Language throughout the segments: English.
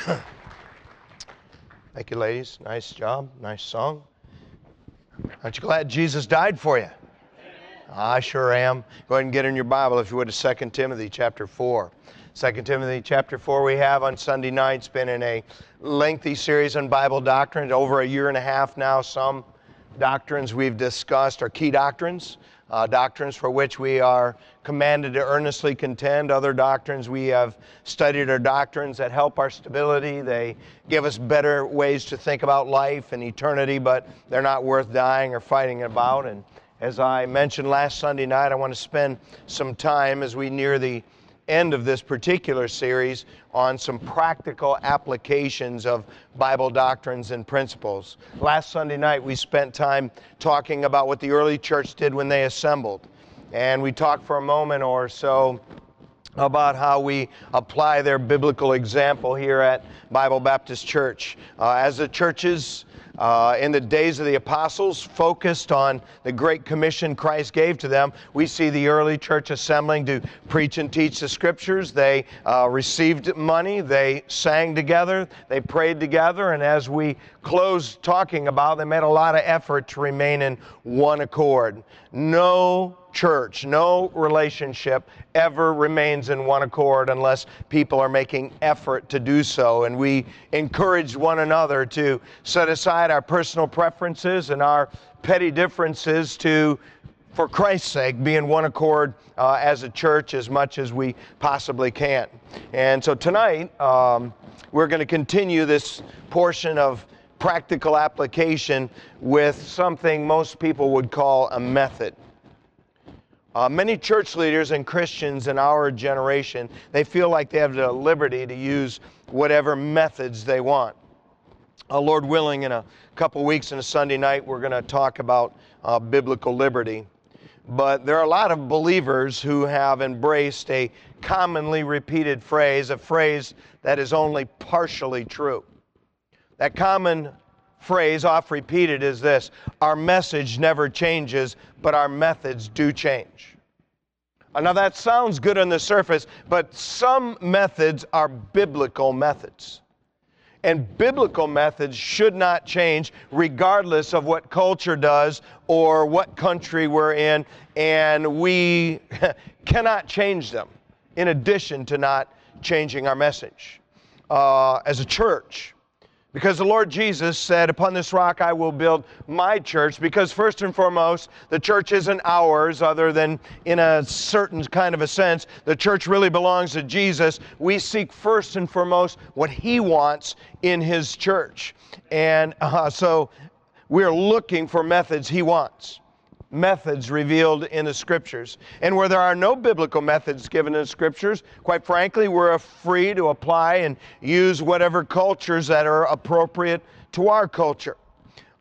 Thank you, ladies. Nice job. Nice song. Aren't you glad Jesus died for you? I sure am. Go ahead and get in your Bible, if you would, to 2 Timothy chapter 4. 2 Timothy chapter 4, we have on Sunday nights been in a lengthy series on Bible doctrine, over a year and a half now. Some doctrines we've discussed are key doctrines uh, doctrines for which we are commanded to earnestly contend. Other doctrines, we have studied our doctrines that help our stability. They give us better ways to think about life and eternity, but they're not worth dying or fighting about. And as I mentioned last Sunday night, I want to spend some time as we near the end of this particular series on some practical applications of Bible doctrines and principles. Last Sunday night, we spent time talking about what the early church did when they assembled. And we talked for a moment or so about how we apply their biblical example here at Bible Baptist Church. Uh, as the churches uh, in the days of the apostles, focused on the great commission Christ gave to them. We see the early church assembling to preach and teach the scriptures. They uh, received money, they sang together, they prayed together, and as we close talking about, they made a lot of effort to remain in one accord. No church, no relationship ever remains in one accord unless people are making effort to do so. And we encourage one another to set aside our personal preferences and our petty differences to, for Christ's sake, be in one accord uh, as a church as much as we possibly can. And so tonight, um, we're going to continue this portion of practical application with something most people would call a method. Uh, many church leaders and Christians in our generation, they feel like they have the liberty to use whatever methods they want. Uh, Lord willing, in a couple weeks and a Sunday night, we're going to talk about uh, biblical liberty. But there are a lot of believers who have embraced a commonly repeated phrase, a phrase that is only partially true. That common phrase, oft repeated, is this Our message never changes, but our methods do change. Now, that sounds good on the surface, but some methods are biblical methods. And biblical methods should not change regardless of what culture does or what country we're in, and we cannot change them in addition to not changing our message. Uh, as a church, because the Lord Jesus said, Upon this rock I will build my church. Because, first and foremost, the church isn't ours, other than in a certain kind of a sense. The church really belongs to Jesus. We seek first and foremost what He wants in His church. And uh, so we're looking for methods He wants methods revealed in the scriptures. And where there are no biblical methods given in the scriptures, quite frankly, we're free to apply and use whatever cultures that are appropriate to our culture.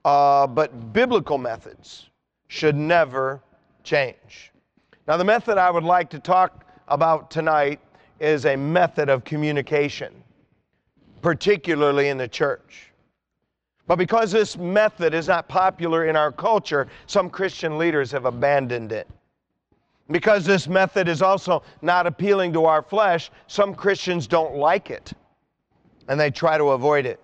Uh, but biblical methods should never change. Now, the method I would like to talk about tonight is a method of communication, particularly in the church. But because this method is not popular in our culture, some Christian leaders have abandoned it. Because this method is also not appealing to our flesh, some Christians don't like it and they try to avoid it.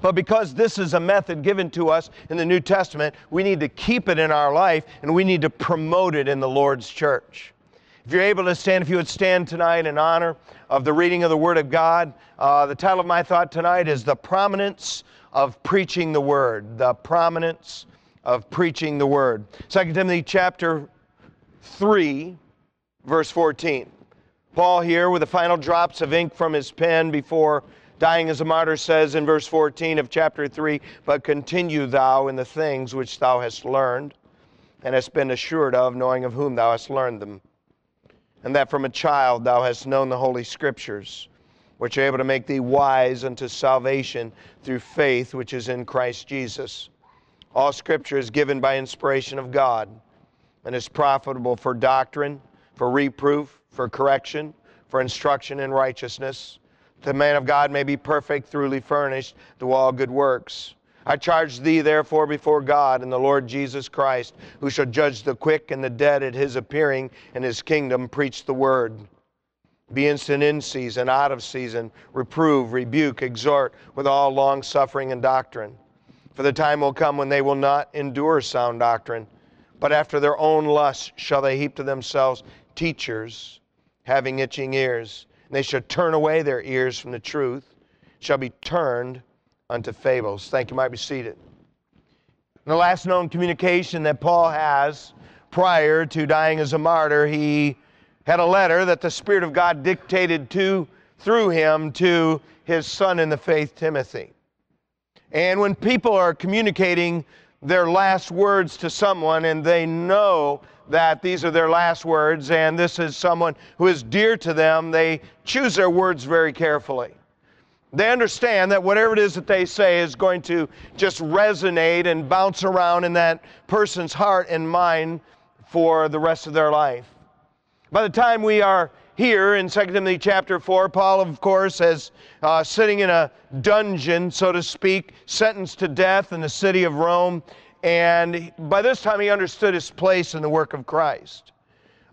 But because this is a method given to us in the New Testament, we need to keep it in our life and we need to promote it in the Lord's church. If you're able to stand, if you would stand tonight in honor of the reading of the Word of God, uh, the title of my thought tonight is The Prominence of preaching the word, the prominence of preaching the word. 2 Timothy chapter 3, verse 14. Paul here, with the final drops of ink from his pen before dying as a martyr, says in verse 14 of chapter 3 But continue thou in the things which thou hast learned and hast been assured of, knowing of whom thou hast learned them, and that from a child thou hast known the Holy Scriptures which are able to make thee wise unto salvation through faith which is in Christ Jesus. All scripture is given by inspiration of God and is profitable for doctrine, for reproof, for correction, for instruction in righteousness. The man of God may be perfect, truly furnished to all good works. I charge thee, therefore, before God and the Lord Jesus Christ, who shall judge the quick and the dead at his appearing in his kingdom, preach the word. Be instant in season, out of season, reprove, rebuke, exhort with all long suffering and doctrine. For the time will come when they will not endure sound doctrine, but after their own lusts shall they heap to themselves teachers having itching ears. And they shall turn away their ears from the truth, shall be turned unto fables. Thank you. Might be seated. The last known communication that Paul has prior to dying as a martyr, he had a letter that the Spirit of God dictated to through him to his son in the faith, Timothy. And when people are communicating their last words to someone and they know that these are their last words and this is someone who is dear to them, they choose their words very carefully. They understand that whatever it is that they say is going to just resonate and bounce around in that person's heart and mind for the rest of their life. By the time we are here in 2 Timothy chapter 4, Paul, of course, is uh, sitting in a dungeon, so to speak, sentenced to death in the city of Rome. And by this time, he understood his place in the work of Christ.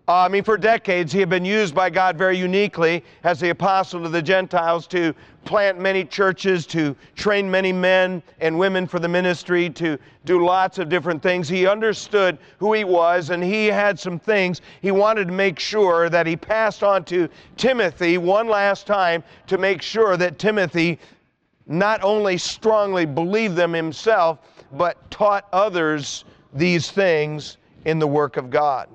Uh, I mean, for decades, he had been used by God very uniquely as the apostle to the Gentiles to plant many churches, to train many men and women for the ministry, to do lots of different things. He understood who he was, and he had some things he wanted to make sure that he passed on to Timothy one last time to make sure that Timothy not only strongly believed them himself, but taught others these things in the work of God.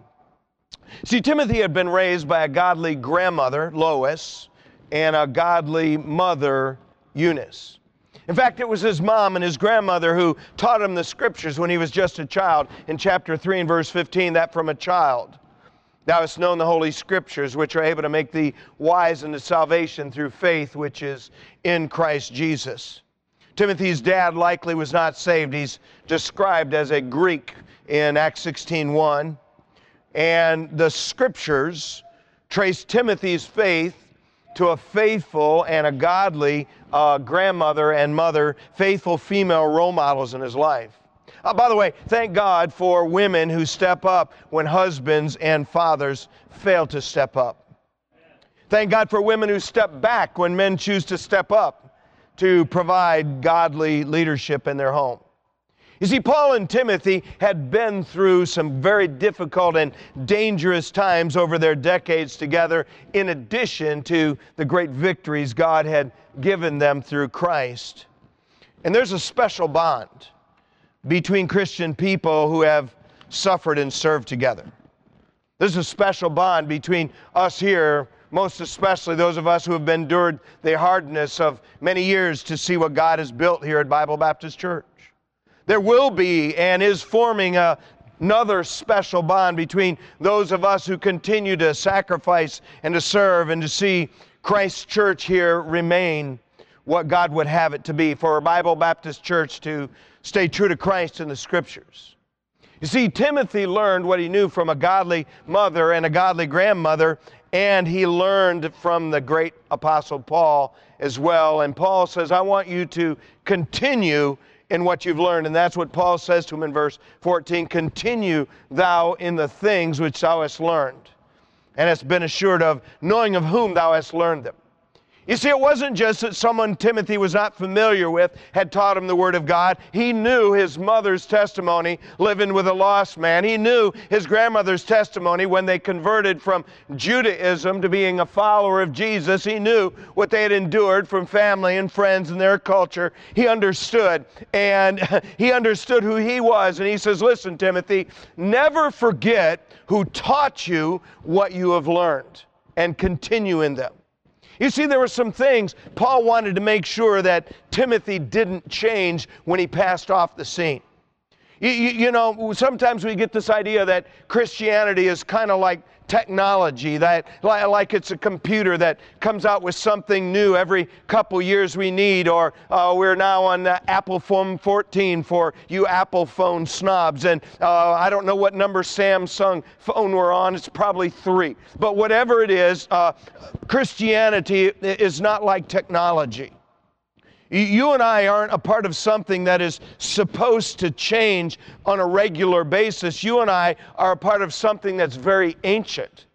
See, Timothy had been raised by a godly grandmother, Lois, and a godly mother, Eunice. In fact, it was his mom and his grandmother who taught him the scriptures when he was just a child. In chapter 3 and verse 15, that from a child. Thou hast known the holy scriptures, which are able to make thee wise unto salvation through faith which is in Christ Jesus. Timothy's dad likely was not saved. He's described as a Greek in Acts 16:1. And the scriptures trace Timothy's faith to a faithful and a godly uh, grandmother and mother, faithful female role models in his life. Uh, by the way, thank God for women who step up when husbands and fathers fail to step up. Thank God for women who step back when men choose to step up to provide godly leadership in their home. You see, Paul and Timothy had been through some very difficult and dangerous times over their decades together, in addition to the great victories God had given them through Christ. And there's a special bond between Christian people who have suffered and served together. There's a special bond between us here, most especially those of us who have endured the hardness of many years to see what God has built here at Bible Baptist Church. There will be and is forming a, another special bond between those of us who continue to sacrifice and to serve and to see Christ's church here remain what God would have it to be, for a Bible Baptist church to stay true to Christ and the scriptures. You see, Timothy learned what he knew from a godly mother and a godly grandmother, and he learned from the great apostle Paul as well. And Paul says, I want you to continue in what you've learned. And that's what Paul says to him in verse 14 Continue thou in the things which thou hast learned, and hast been assured of, knowing of whom thou hast learned them. You see, it wasn't just that someone Timothy was not familiar with had taught him the Word of God. He knew his mother's testimony living with a lost man. He knew his grandmother's testimony when they converted from Judaism to being a follower of Jesus. He knew what they had endured from family and friends and their culture. He understood, and he understood who he was. And he says, Listen, Timothy, never forget who taught you what you have learned and continue in them. You see, there were some things Paul wanted to make sure that Timothy didn't change when he passed off the scene. You, you, you know, sometimes we get this idea that Christianity is kind of like technology, that like it's a computer that comes out with something new every couple years we need, or uh, we're now on the Apple phone 14 for you Apple phone snobs, and uh, I don't know what number Samsung phone we're on, it's probably three. But whatever it is, uh, Christianity is not like technology. You and I aren't a part of something that is supposed to change on a regular basis. You and I are a part of something that's very ancient.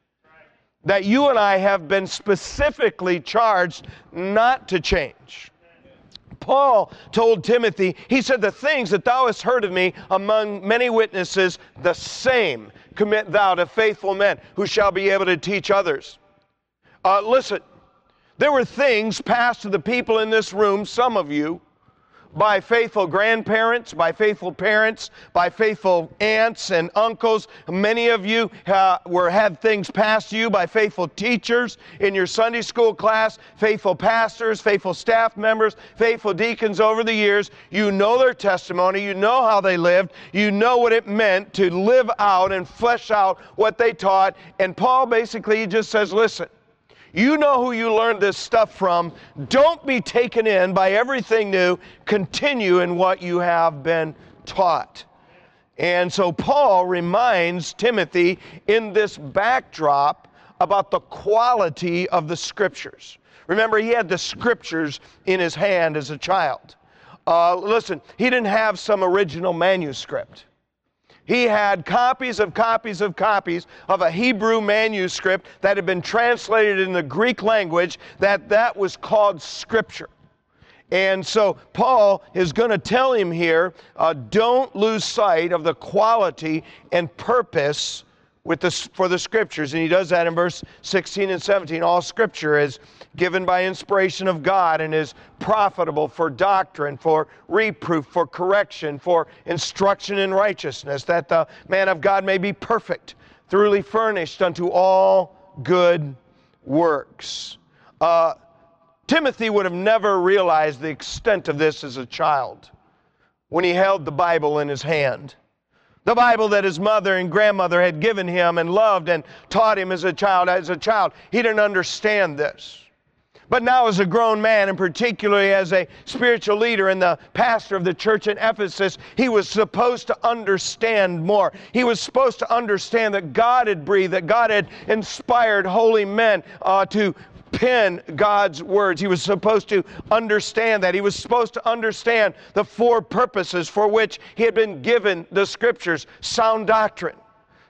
that you and I have been specifically charged not to change. Paul told Timothy, he said, The things that thou hast heard of me among many witnesses, the same commit thou to faithful men who shall be able to teach others. Uh, listen, there were things passed to the people in this room, some of you, by faithful grandparents, by faithful parents, by faithful aunts and uncles. Many of you uh, were had things passed to you by faithful teachers in your Sunday school class, faithful pastors, faithful staff members, faithful deacons over the years. You know their testimony, you know how they lived, you know what it meant to live out and flesh out what they taught. And Paul basically just says, listen, you know who you learned this stuff from. Don't be taken in by everything new. Continue in what you have been taught. And so Paul reminds Timothy in this backdrop about the quality of the scriptures. Remember, he had the scriptures in his hand as a child. Uh, listen, he didn't have some original manuscript. He had copies of copies of copies of a Hebrew manuscript that had been translated in the Greek language that that was called scripture. And so Paul is going to tell him here, uh, don't lose sight of the quality and purpose with the, for the scriptures. And he does that in verse 16 and 17. All scripture is given by inspiration of God and is profitable for doctrine, for reproof, for correction, for instruction in righteousness, that the man of God may be perfect, thoroughly furnished unto all good works. Uh, Timothy would have never realized the extent of this as a child when he held the Bible in his hand. The Bible that his mother and grandmother had given him and loved and taught him as a child. As a child, he didn't understand this. But now, as a grown man, and particularly as a spiritual leader and the pastor of the church in Ephesus, he was supposed to understand more. He was supposed to understand that God had breathed, that God had inspired holy men uh, to pen God's words. He was supposed to understand that. He was supposed to understand the four purposes for which he had been given the scriptures sound doctrine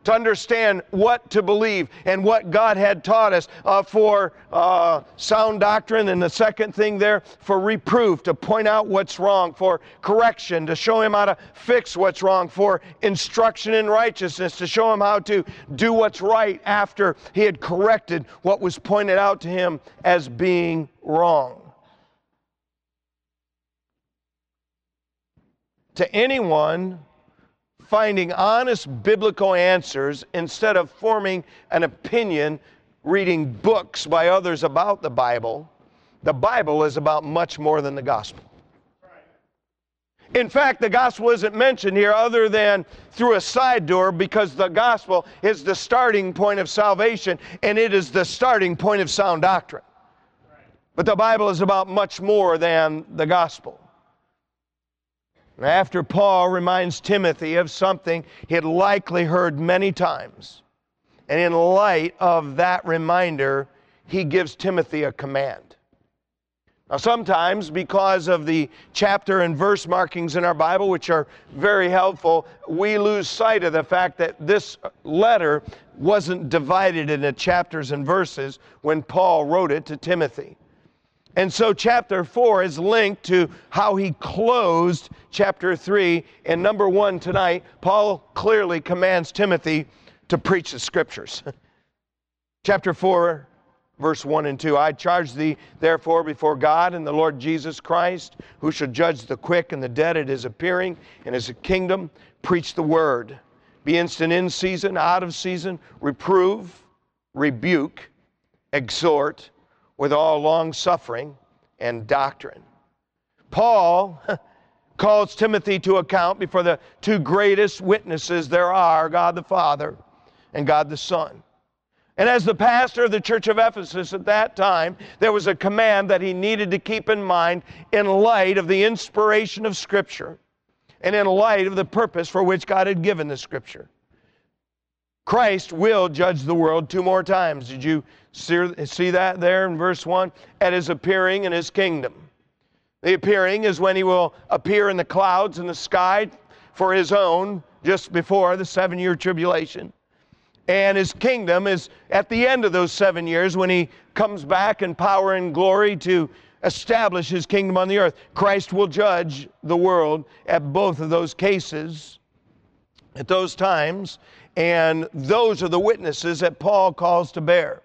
to understand what to believe and what God had taught us uh, for uh, sound doctrine. And the second thing there, for reproof, to point out what's wrong, for correction, to show him how to fix what's wrong, for instruction in righteousness, to show him how to do what's right after he had corrected what was pointed out to him as being wrong. To anyone finding honest biblical answers instead of forming an opinion reading books by others about the Bible, the Bible is about much more than the gospel. In fact, the gospel isn't mentioned here other than through a side door because the gospel is the starting point of salvation and it is the starting point of sound doctrine. But the Bible is about much more than the gospel. After Paul reminds Timothy of something he had likely heard many times, and in light of that reminder, he gives Timothy a command. Now, sometimes because of the chapter and verse markings in our Bible, which are very helpful, we lose sight of the fact that this letter wasn't divided into chapters and verses when Paul wrote it to Timothy. And so, chapter 4 is linked to how he closed chapter 3. And number one tonight, Paul clearly commands Timothy to preach the scriptures. chapter 4, verse 1 and 2 I charge thee, therefore, before God and the Lord Jesus Christ, who shall judge the quick and the dead at his appearing and his kingdom, preach the word. Be instant in season, out of season, reprove, rebuke, exhort with all long suffering and doctrine. Paul calls Timothy to account before the two greatest witnesses there are God the Father and God the Son. And as the pastor of the church of Ephesus at that time, there was a command that he needed to keep in mind in light of the inspiration of Scripture and in light of the purpose for which God had given the Scripture. Christ will judge the world two more times. Did you see that there in verse 1? At his appearing in his kingdom. The appearing is when he will appear in the clouds in the sky for his own just before the seven year tribulation. And his kingdom is at the end of those seven years when he comes back in power and glory to establish his kingdom on the earth. Christ will judge the world at both of those cases, at those times, and those are the witnesses that Paul calls to bear.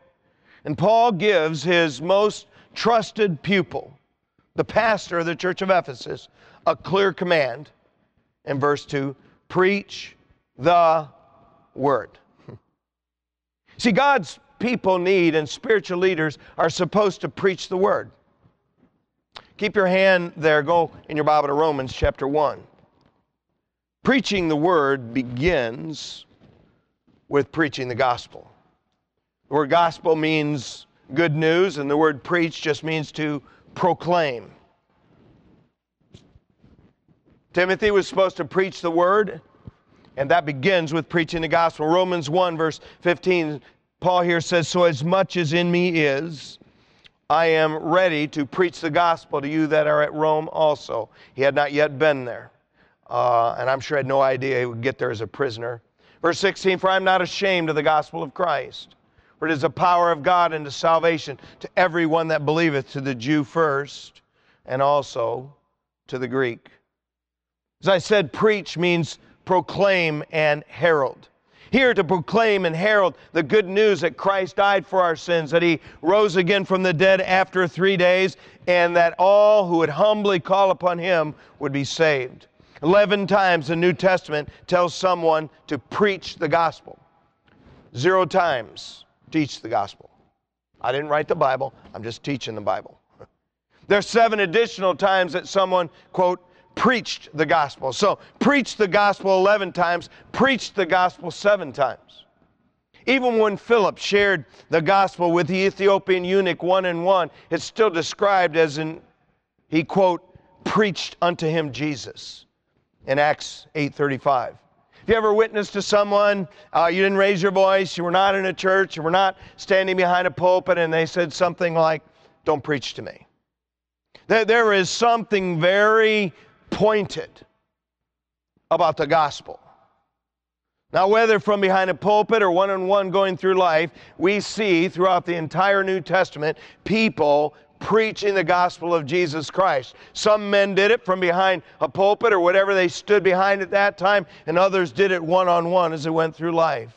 And Paul gives his most trusted pupil, the pastor of the church of Ephesus, a clear command in verse 2 preach the word. See, God's people need and spiritual leaders are supposed to preach the word. Keep your hand there, go in your Bible to Romans chapter 1. Preaching the word begins with preaching the gospel. The word gospel means good news, and the word preach just means to proclaim. Timothy was supposed to preach the word, and that begins with preaching the gospel. Romans 1, verse 15, Paul here says, So as much as in me is, I am ready to preach the gospel to you that are at Rome also. He had not yet been there, uh, and I'm sure had no idea he would get there as a prisoner. Verse 16, For I am not ashamed of the gospel of Christ, for it is the power of God unto salvation to everyone that believeth, to the Jew first, and also to the Greek. As I said, preach means proclaim and herald. Here to proclaim and herald the good news that Christ died for our sins, that he rose again from the dead after three days, and that all who would humbly call upon him would be saved. Eleven times the New Testament tells someone to preach the gospel. Zero times teach the gospel. I didn't write the Bible, I'm just teaching the Bible. There's seven additional times that someone, quote, preached the gospel. So, preached the gospel 11 times, preached the gospel seven times. Even when Philip shared the gospel with the Ethiopian eunuch one and one, it's still described as in, he quote, preached unto him Jesus in Acts 8:35. If you ever witnessed to someone, uh, you didn't raise your voice, you were not in a church, you were not standing behind a pulpit, and they said something like, Don't preach to me. There, there is something very pointed about the gospel. Now, whether from behind a pulpit or one on one going through life, we see throughout the entire New Testament people preaching the gospel of Jesus Christ. Some men did it from behind a pulpit or whatever they stood behind at that time, and others did it one on one as they went through life.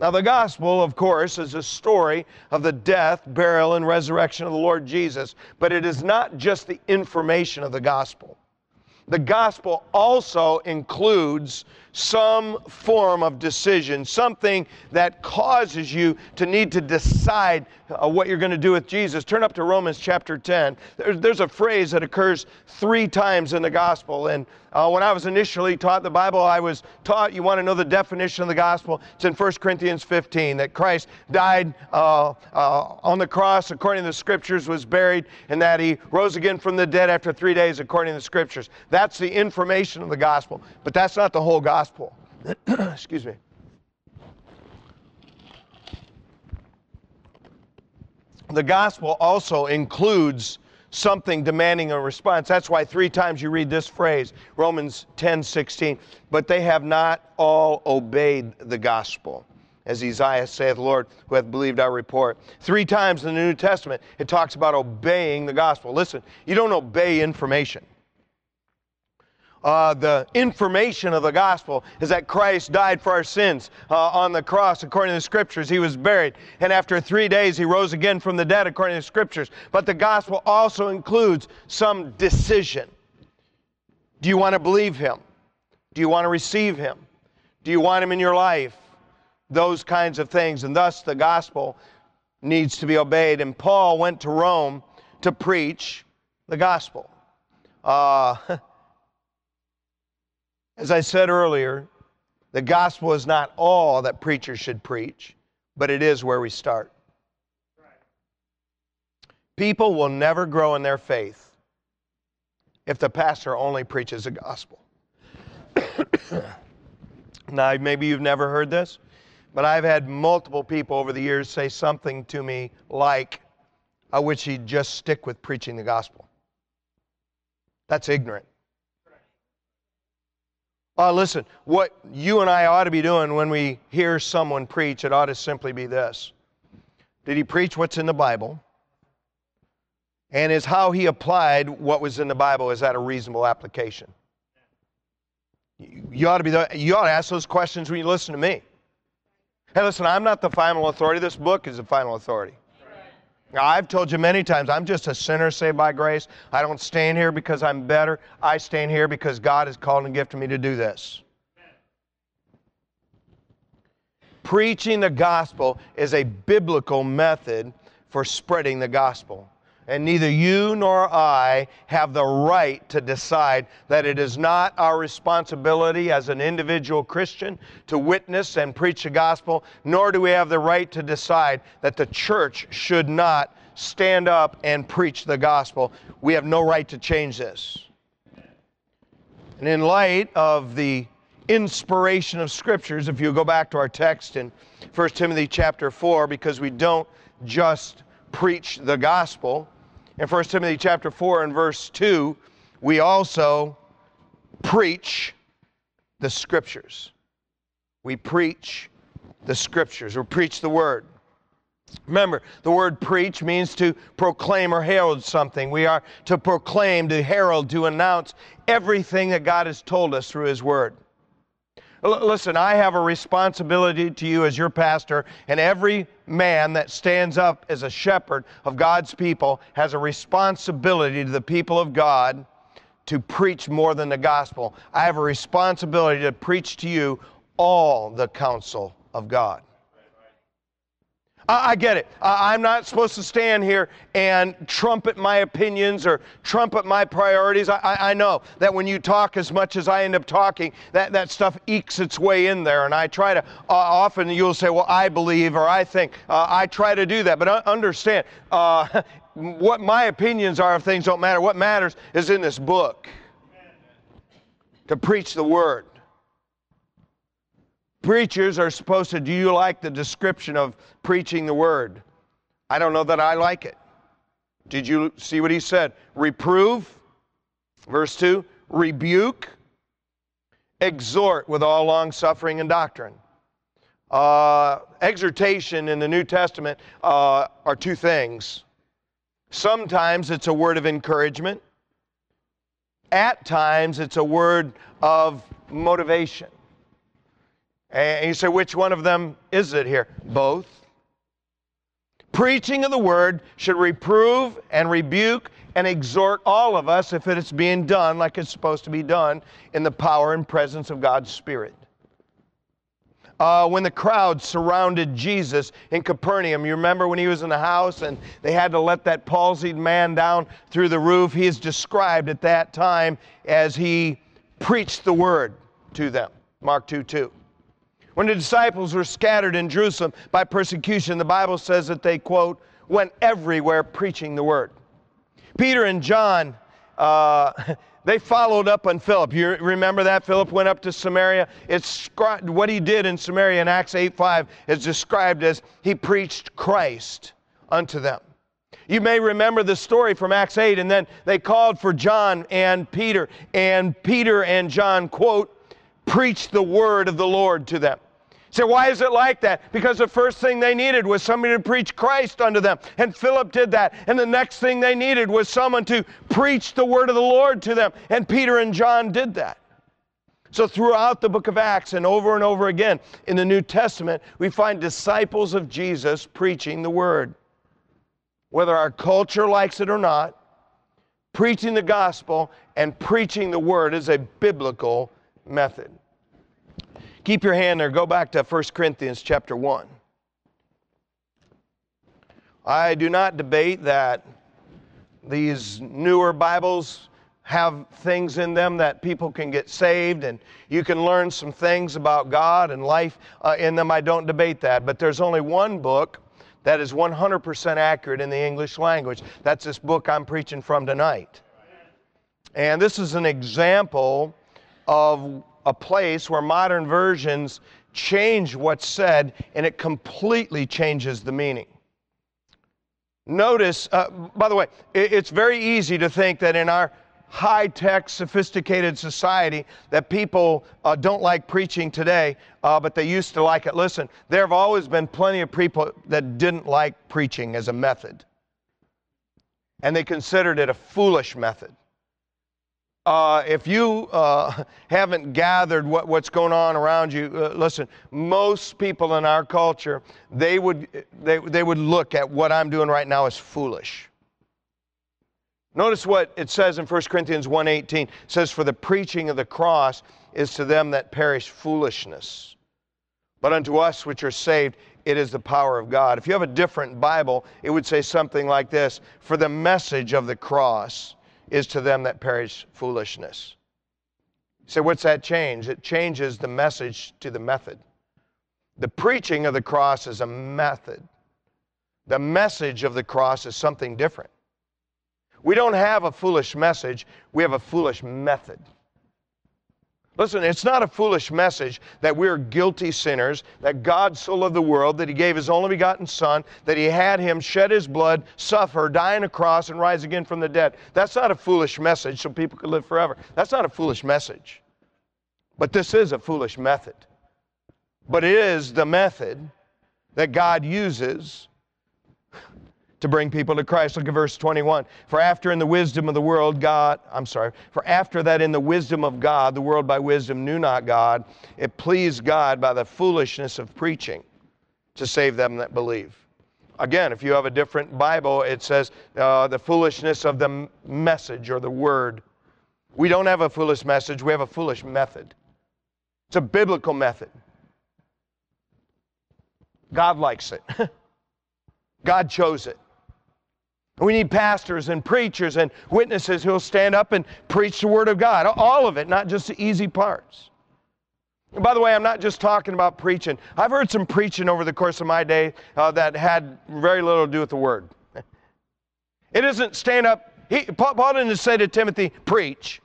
Now, the gospel, of course, is a story of the death, burial, and resurrection of the Lord Jesus, but it is not just the information of the gospel the gospel also includes some form of decision, something that causes you to need to decide uh, what you're going to do with Jesus. Turn up to Romans chapter 10. There's, there's a phrase that occurs three times in the gospel. And uh, when I was initially taught the Bible, I was taught you want to know the definition of the gospel. It's in 1 Corinthians 15 that Christ died uh, uh, on the cross according to the scriptures, was buried, and that he rose again from the dead after three days according to the scriptures. That's the information of the gospel, but that's not the whole gospel. Excuse me. The gospel also includes something demanding a response. That's why three times you read this phrase, Romans 10 16. But they have not all obeyed the gospel. As Isaiah saith, Lord, who hath believed our report. Three times in the New Testament, it talks about obeying the gospel. Listen, you don't obey information uh, the information of the gospel is that Christ died for our sins uh, on the cross according to the scriptures. He was buried, and after three days, he rose again from the dead according to the scriptures. But the gospel also includes some decision. Do you want to believe him? Do you want to receive him? Do you want him in your life? Those kinds of things. And thus, the gospel needs to be obeyed. And Paul went to Rome to preach the gospel. Uh, As I said earlier, the gospel is not all that preachers should preach, but it is where we start. People will never grow in their faith if the pastor only preaches the gospel. now, maybe you've never heard this, but I've had multiple people over the years say something to me like, I wish he'd just stick with preaching the gospel. That's ignorant. Uh, listen, what you and I ought to be doing when we hear someone preach, it ought to simply be this Did he preach what's in the Bible? And is how he applied what was in the Bible, is that a reasonable application? You ought to be the, you ought to ask those questions when you listen to me. Hey, listen, I'm not the final authority. This book is the final authority. I've told you many times, I'm just a sinner saved by grace. I don't stand here because I'm better. I stand here because God has called and gifted me to do this. Preaching the gospel is a biblical method for spreading the gospel. And neither you nor I have the right to decide that it is not our responsibility as an individual Christian to witness and preach the gospel, nor do we have the right to decide that the church should not stand up and preach the gospel. We have no right to change this. And in light of the inspiration of scriptures, if you go back to our text in 1 Timothy chapter 4, because we don't just preach the gospel, in 1 Timothy chapter 4 and verse 2, we also preach the scriptures. We preach the scriptures, or preach the word. Remember, the word preach means to proclaim or herald something. We are to proclaim, to herald, to announce everything that God has told us through His word. Listen, I have a responsibility to you as your pastor, and every man that stands up as a shepherd of God's people has a responsibility to the people of God to preach more than the gospel. I have a responsibility to preach to you all the counsel of God. I, get it. I'm not supposed to stand here and trumpet my opinions or trumpet my priorities. I, I, know that when you talk as much as I end up talking, that, that stuff ekes its way in there. And I try to, uh, often you'll say, well, I believe or I think. Uh, I try to do that. But understand, uh, what my opinions are of things don't matter. What matters is in this book to preach the word. Preachers are supposed to, do you like the description of preaching the word? I don't know that I like it. Did you see what he said? Reprove, verse 2, rebuke, exhort with all long suffering and doctrine. Uh, exhortation in the New Testament uh, are two things. Sometimes it's a word of encouragement, at times it's a word of motivation. And you say, which one of them is it here? Both. Preaching of the word should reprove and rebuke and exhort all of us if it's being done like it's supposed to be done in the power and presence of God's Spirit. Uh, when the crowd surrounded Jesus in Capernaum, you remember when he was in the house and they had to let that palsied man down through the roof? He is described at that time as he preached the word to them. Mark 2 2. When the disciples were scattered in Jerusalem by persecution, the Bible says that they, quote, went everywhere preaching the word. Peter and John, uh, they followed up on Philip. You remember that? Philip went up to Samaria. It's what he did in Samaria in Acts 8 5 is described as he preached Christ unto them. You may remember the story from Acts 8, and then they called for John and Peter, and Peter and John, quote, preached the word of the Lord to them. So why is it like that? Because the first thing they needed was somebody to preach Christ unto them. And Philip did that. And the next thing they needed was someone to preach the word of the Lord to them. And Peter and John did that. So throughout the book of Acts and over and over again in the New Testament, we find disciples of Jesus preaching the word. Whether our culture likes it or not, preaching the gospel and preaching the word is a biblical method. Keep your hand there. Go back to 1 Corinthians chapter 1. I do not debate that these newer Bibles have things in them that people can get saved and you can learn some things about God and life uh, in them. I don't debate that. But there's only one book that is 100% accurate in the English language. That's this book I'm preaching from tonight. And this is an example of a place where modern versions change what's said and it completely changes the meaning. Notice, uh, by the way, it's very easy to think that in our high tech, sophisticated society that people uh, don't like preaching today, uh, but they used to like it. Listen, there have always been plenty of people that didn't like preaching as a method, and they considered it a foolish method. Uh, if you uh, haven't gathered what, what's going on around you, uh, listen, most people in our culture, they would, they, they would look at what I'm doing right now as foolish. Notice what it says in 1 Corinthians 1.18. It says, For the preaching of the cross is to them that perish foolishness. But unto us which are saved, it is the power of God. If you have a different Bible, it would say something like this For the message of the cross is to them that perish foolishness. So, what's that change? It changes the message to the method. The preaching of the cross is a method, the message of the cross is something different. We don't have a foolish message, we have a foolish method. Listen, it's not a foolish message that we're guilty sinners, that God so loved the world, that He gave His only begotten Son, that He had Him shed His blood, suffer, die on a cross, and rise again from the dead. That's not a foolish message so people could live forever. That's not a foolish message. But this is a foolish method. But it is the method that God uses to bring people to Christ. Look at verse 21. For after in the wisdom of the world, God, I'm sorry, for after that in the wisdom of God, the world by wisdom knew not God, it pleased God by the foolishness of preaching to save them that believe. Again, if you have a different Bible, it says uh, the foolishness of the message or the word. We don't have a foolish message, we have a foolish method. It's a biblical method. God likes it. God chose it. We need pastors and preachers and witnesses who'll stand up and preach the Word of God. All of it, not just the easy parts. And by the way, I'm not just talking about preaching. I've heard some preaching over the course of my day uh, that had very little to do with the Word. It isn't stand up. He, Paul, didn't say to Timothy, preach.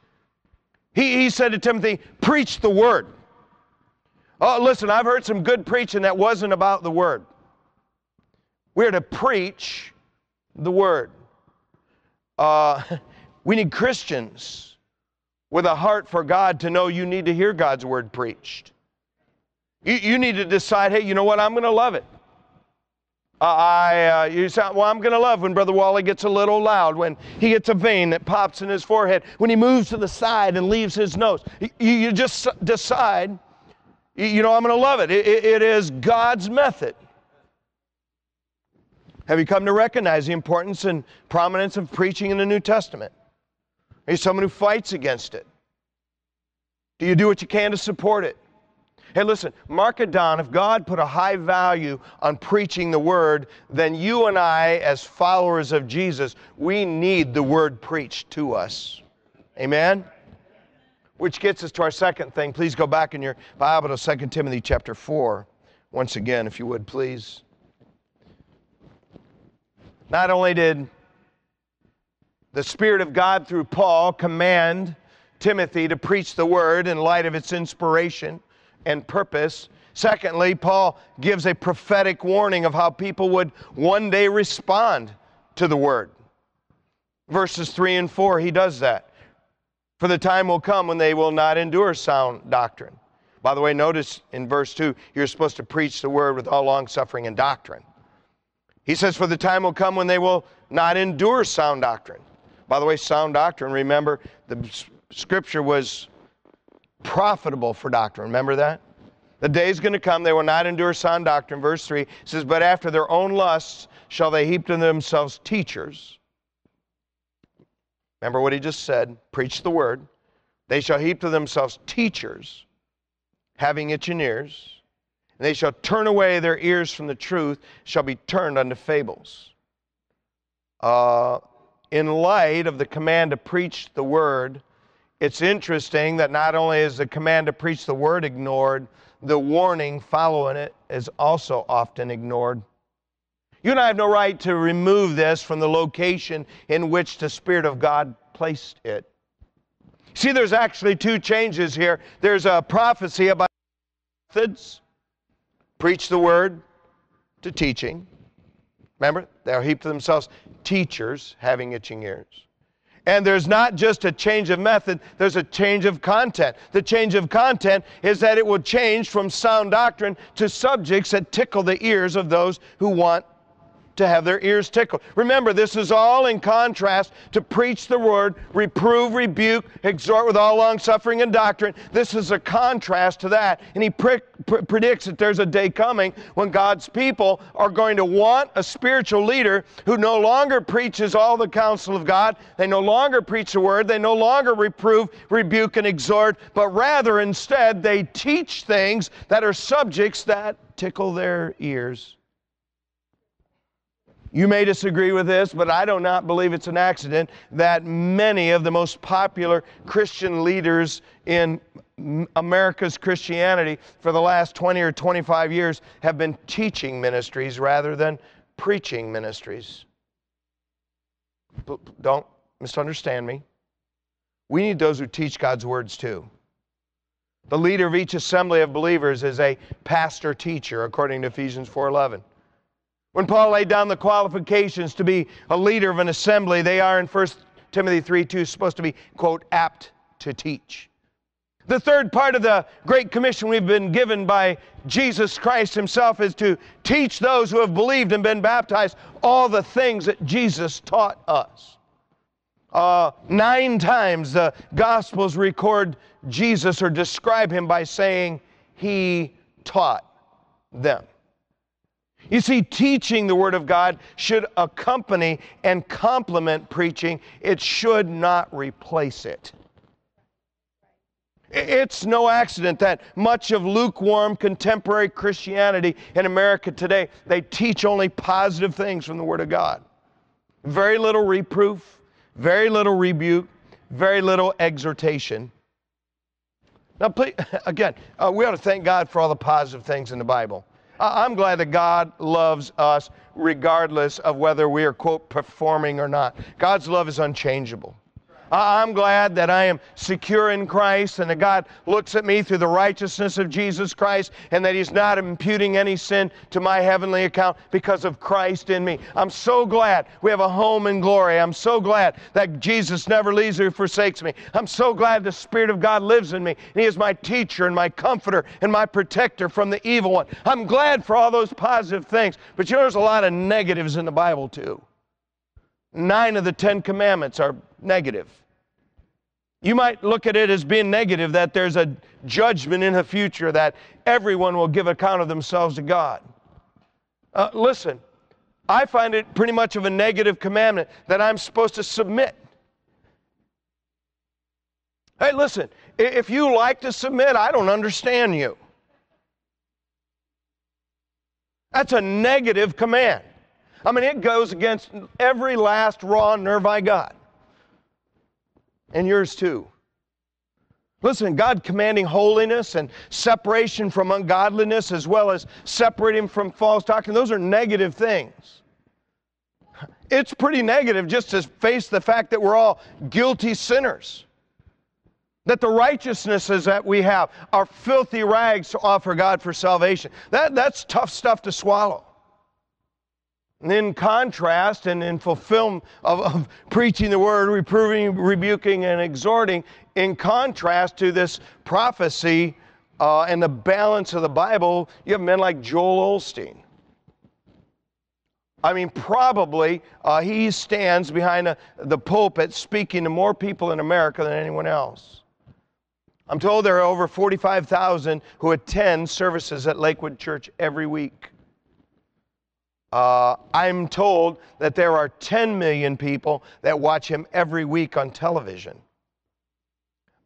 He, he said to Timothy, preach the Word. Oh, listen, I've heard some good preaching that wasn't about the Word. We're to preach the Word. Uh, we need Christians with a heart for God to know you need to hear God's Word preached. You, you need to decide, hey, you know what? I'm going to love it. Uh, I, uh, you say, well, I'm going to love when Brother Wally gets a little loud, when he gets a vein that pops in his forehead, when he moves to the side and leaves his nose. You, you just decide, you, know, I'm going to love it. It, it is God's method. Have you come to recognize the importance and prominence of preaching in the New Testament? Are you someone who fights against it? Do you do what you can to support it? Hey, listen, mark it down. If God put a high value on preaching the word, then you and I, as followers of Jesus, we need the word preached to us. Amen? Which gets us to our second thing. Please go back in your Bible to 2 Timothy chapter 4. Once again, if you would, please. Not only did the Spirit of God through Paul command Timothy to preach the word in light of its inspiration and purpose, secondly, Paul gives a prophetic warning of how people would one day respond to the word. Verses 3 and 4, he does that. For the time will come when they will not endure sound doctrine. By the way, notice in verse 2, you're supposed to preach the word with all long suffering and doctrine. He says, For the time will come when they will not endure sound doctrine. By the way, sound doctrine, remember, the scripture was profitable for doctrine. Remember that? The day is going to come, they will not endure sound doctrine. Verse 3 says, But after their own lusts shall they heap to themselves teachers. Remember what he just said preach the word. They shall heap to themselves teachers, having itching ears and they shall turn away their ears from the truth, shall be turned unto fables. Uh, in light of the command to preach the word, it's interesting that not only is the command to preach the word ignored, the warning following it is also often ignored. You and I have no right to remove this from the location in which the Spirit of God placed it. See, there's actually two changes here. There's a prophecy about methods, preach the word to teaching. Remember, they'll heap to themselves teachers having itching ears. And there's not just a change of method, there's a change of content. The change of content is that it will change from sound doctrine to subjects that tickle the ears of those who want to have their ears tickled. Remember, this is all in contrast to preach the word, reprove, rebuke, exhort with all long suffering and doctrine. This is a contrast to that. And he pre- pre- predicts that there's a day coming when God's people are going to want a spiritual leader who no longer preaches all the counsel of God. They no longer preach the word. They no longer reprove, rebuke, and exhort, but rather instead they teach things that are subjects that tickle their ears. You may disagree with this, but I do not believe it's an accident that many of the most popular Christian leaders in America's Christianity for the last 20 or 25 years have been teaching ministries rather than preaching ministries. Don't misunderstand me. We need those who teach God's words too. The leader of each assembly of believers is a pastor teacher according to Ephesians 4:11. When Paul laid down the qualifications to be a leader of an assembly, they are in 1 Timothy 3 2 supposed to be, quote, apt to teach. The third part of the Great Commission we've been given by Jesus Christ Himself is to teach those who have believed and been baptized all the things that Jesus taught us. Uh, nine times the Gospels record Jesus or describe Him by saying, He taught them. You see, teaching the Word of God should accompany and complement preaching, it should not replace it. It's no accident that much of lukewarm contemporary Christianity in America today, they teach only positive things from the Word of God. Very little reproof, very little rebuke, very little exhortation. Now, please, again, uh, we ought to thank God for all the positive things in the Bible. I'm glad that God loves us regardless of whether we are, quote, performing or not. God's love is unchangeable. I'm glad that I am secure in Christ and that God looks at me through the righteousness of Jesus Christ and that He's not imputing any sin to my heavenly account because of Christ in me. I'm so glad we have a home in glory. I'm so glad that Jesus never leaves or forsakes me. I'm so glad the Spirit of God lives in me and He is my teacher and my comforter and my protector from the evil one. I'm glad for all those positive things, but you know there's a lot of negatives in the Bible too. Nine of the Ten Commandments are negative. You might look at it as being negative, that there's a judgment in the future, that everyone will give account of themselves to God. Uh, listen, I find it pretty much of a negative commandment that I'm supposed to submit. Hey, listen, if you like to submit, I don't understand you. That's a negative command. I mean, it goes against every last raw nerve I got and yours too. Listen, God commanding holiness and separation from ungodliness as well as separating from false doctrine, those are negative things. It's pretty negative just to face the fact that we're all guilty sinners. That the righteousnesses that we have are filthy rags to offer God for salvation. That, that's tough stuff to swallow. And in contrast and in fulfillment of, of, preaching the word, reproving, rebuking, and exhorting, in contrast to this prophecy uh, and the balance of the Bible, you have men like Joel Osteen. I mean, probably uh, he stands behind a, the pulpit speaking to more people in America than anyone else. I'm told there are over 45,000 who attend services at Lakewood Church every week. Uh, I'm told that there are 10 million people that watch him every week on television.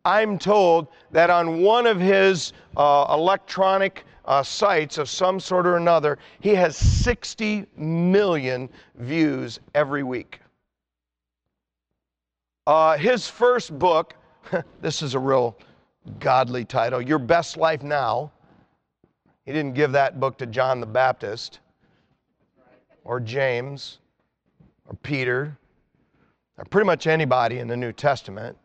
I'm told that on one of his uh, electronic uh, sites of some sort or another, he has 60 million views every week. Uh, his first book, this is a real godly title, Your Best Life Now. He didn't give that book to John the Baptist or James or Peter or pretty much anybody in the New Testament.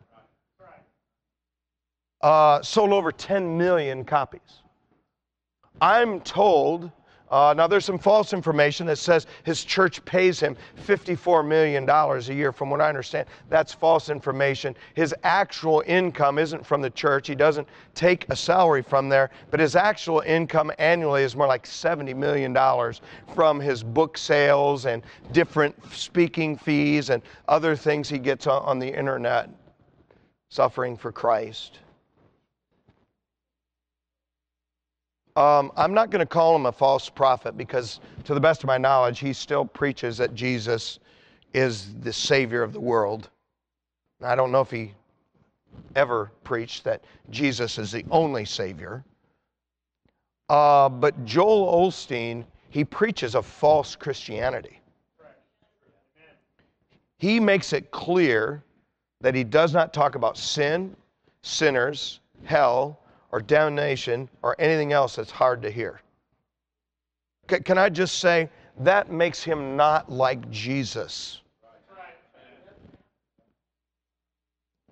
Uh, sold over 10 million copies. I'm told Uh, now, there's some false information that says his church pays him $54 million a year. From what I understand, that's false information. His actual income isn't from the church. He doesn't take a salary from there, but his actual income annually is more like $70 million from his book sales and different speaking fees and other things he gets on, on the internet, suffering for Christ. Um, I'm not going to call him a false prophet because, to the best of my knowledge, he still preaches that Jesus is the Savior of the world. I don't know if he ever preached that Jesus is the only Savior. Uh, but Joel Osteen, he preaches a false Christianity. He makes it clear that he does not talk about sin, sinners, hell, or damnation or anything else that's hard to hear. Can I just say that makes him not like Jesus?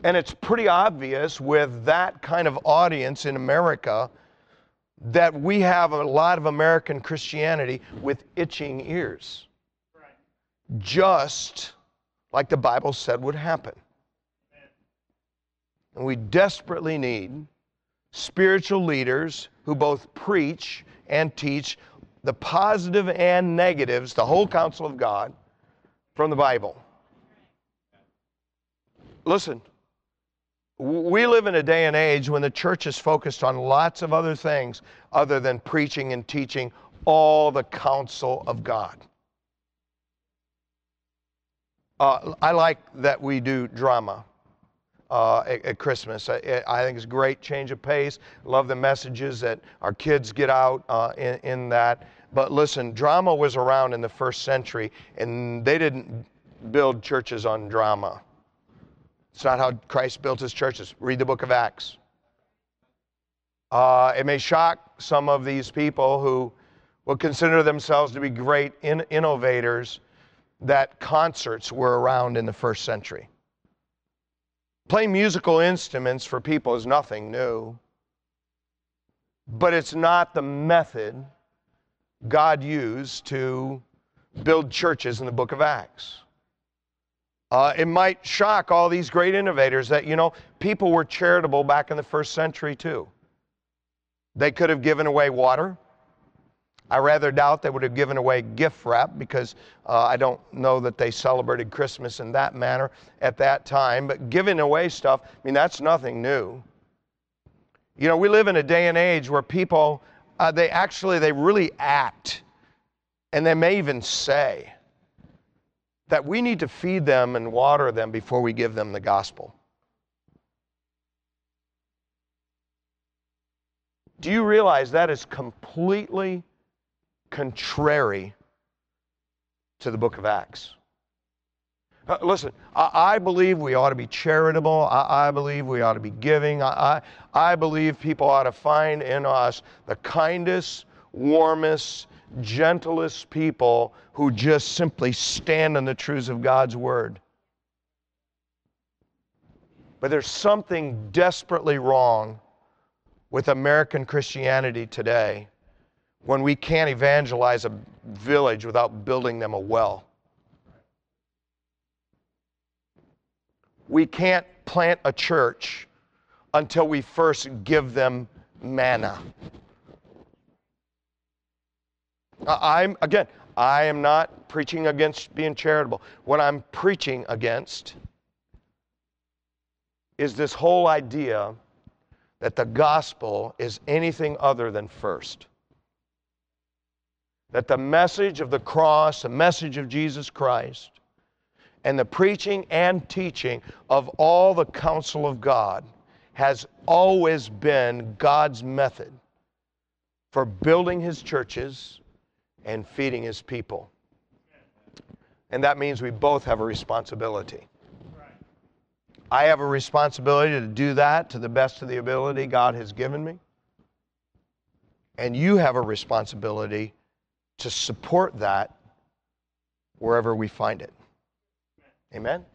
And it's pretty obvious with that kind of audience in America that we have a lot of American Christianity with itching ears. Just like the Bible said would happen. And we desperately need spiritual leaders who both preach and teach the positive and negatives, the whole counsel of God from the Bible. Listen, we live in a day and age when the church is focused on lots of other things other than preaching and teaching all the counsel of God. Uh, I like that we do drama uh, at, at, Christmas. I, I, think it's a great change of pace. Love the messages that our kids get out uh, in, in that. But listen, drama was around in the first century, and they didn't build churches on drama. It's not how Christ built his churches. Read the book of Acts. Uh, it may shock some of these people who would consider themselves to be great in- innovators that concerts were around in the first century. Playing musical instruments for people is nothing new, but it's not the method God used to build churches in the book of Acts. Uh, it might shock all these great innovators that, you know, people were charitable back in the first century too. They could have given away water. I rather doubt they would have given away gift wrap because uh, I don't know that they celebrated Christmas in that manner at that time. But giving away stuff, I mean, that's nothing new. You know, we live in a day and age where people, uh, they actually, they really act and they may even say that we need to feed them and water them before we give them the gospel. Do you realize that is completely contrary to the book of Acts. Uh, listen, I, I, believe we ought to be charitable. I, I believe we ought to be giving. I, I believe people ought to find in us the kindest, warmest, gentlest people who just simply stand on the truths of God's Word. But there's something desperately wrong with American Christianity today when we can't evangelize a village without building them a well. We can't plant a church until we first give them manna. Uh, I'm, again, I am not preaching against being charitable. What I'm preaching against is this whole idea that the gospel is anything other than first that the message of the cross, the message of Jesus Christ, and the preaching and teaching of all the counsel of God has always been God's method for building his churches and feeding his people. And that means we both have a responsibility. I have a responsibility to do that to the best of the ability God has given me. And you have a responsibility to support that wherever we find it. Amen?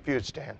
If you would stand.